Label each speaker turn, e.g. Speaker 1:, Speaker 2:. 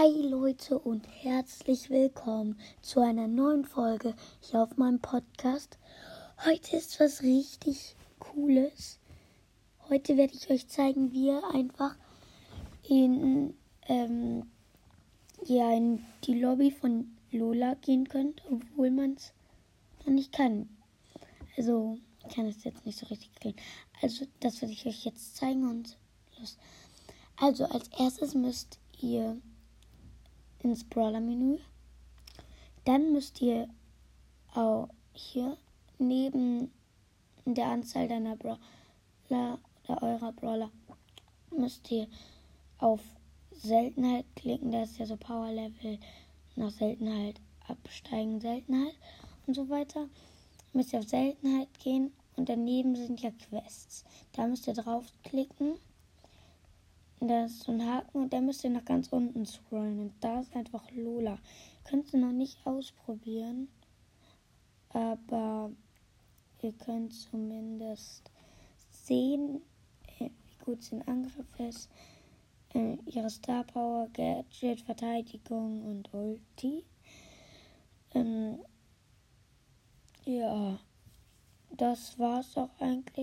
Speaker 1: Hi Leute und herzlich willkommen zu einer neuen Folge hier auf meinem Podcast. Heute ist was richtig Cooles. Heute werde ich euch zeigen, wie ihr einfach in, ähm, ja, in die Lobby von Lola gehen könnt, obwohl man es noch nicht kann. Also, ich kann es jetzt nicht so richtig erklären. Also, das werde ich euch jetzt zeigen und los. Also, als erstes müsst ihr ins Brawler-Menü. Dann müsst ihr auch hier neben der Anzahl deiner Brawler oder eurer Brawler müsst ihr auf Seltenheit klicken. Da ist ja so Power Level nach Seltenheit absteigen, Seltenheit und so weiter. Müsst ihr auf Seltenheit gehen und daneben sind ja Quests. Da müsst ihr draufklicken da ist so ein Haken und da müsst ihr nach ganz unten scrollen. Und da ist einfach Lola. Könnt ihr noch nicht ausprobieren. Aber ihr könnt zumindest sehen, äh, wie gut sie in Angriff ist. Äh, ihre Star Power, Gadget, Verteidigung und Ulti. Ähm, ja, das war's auch eigentlich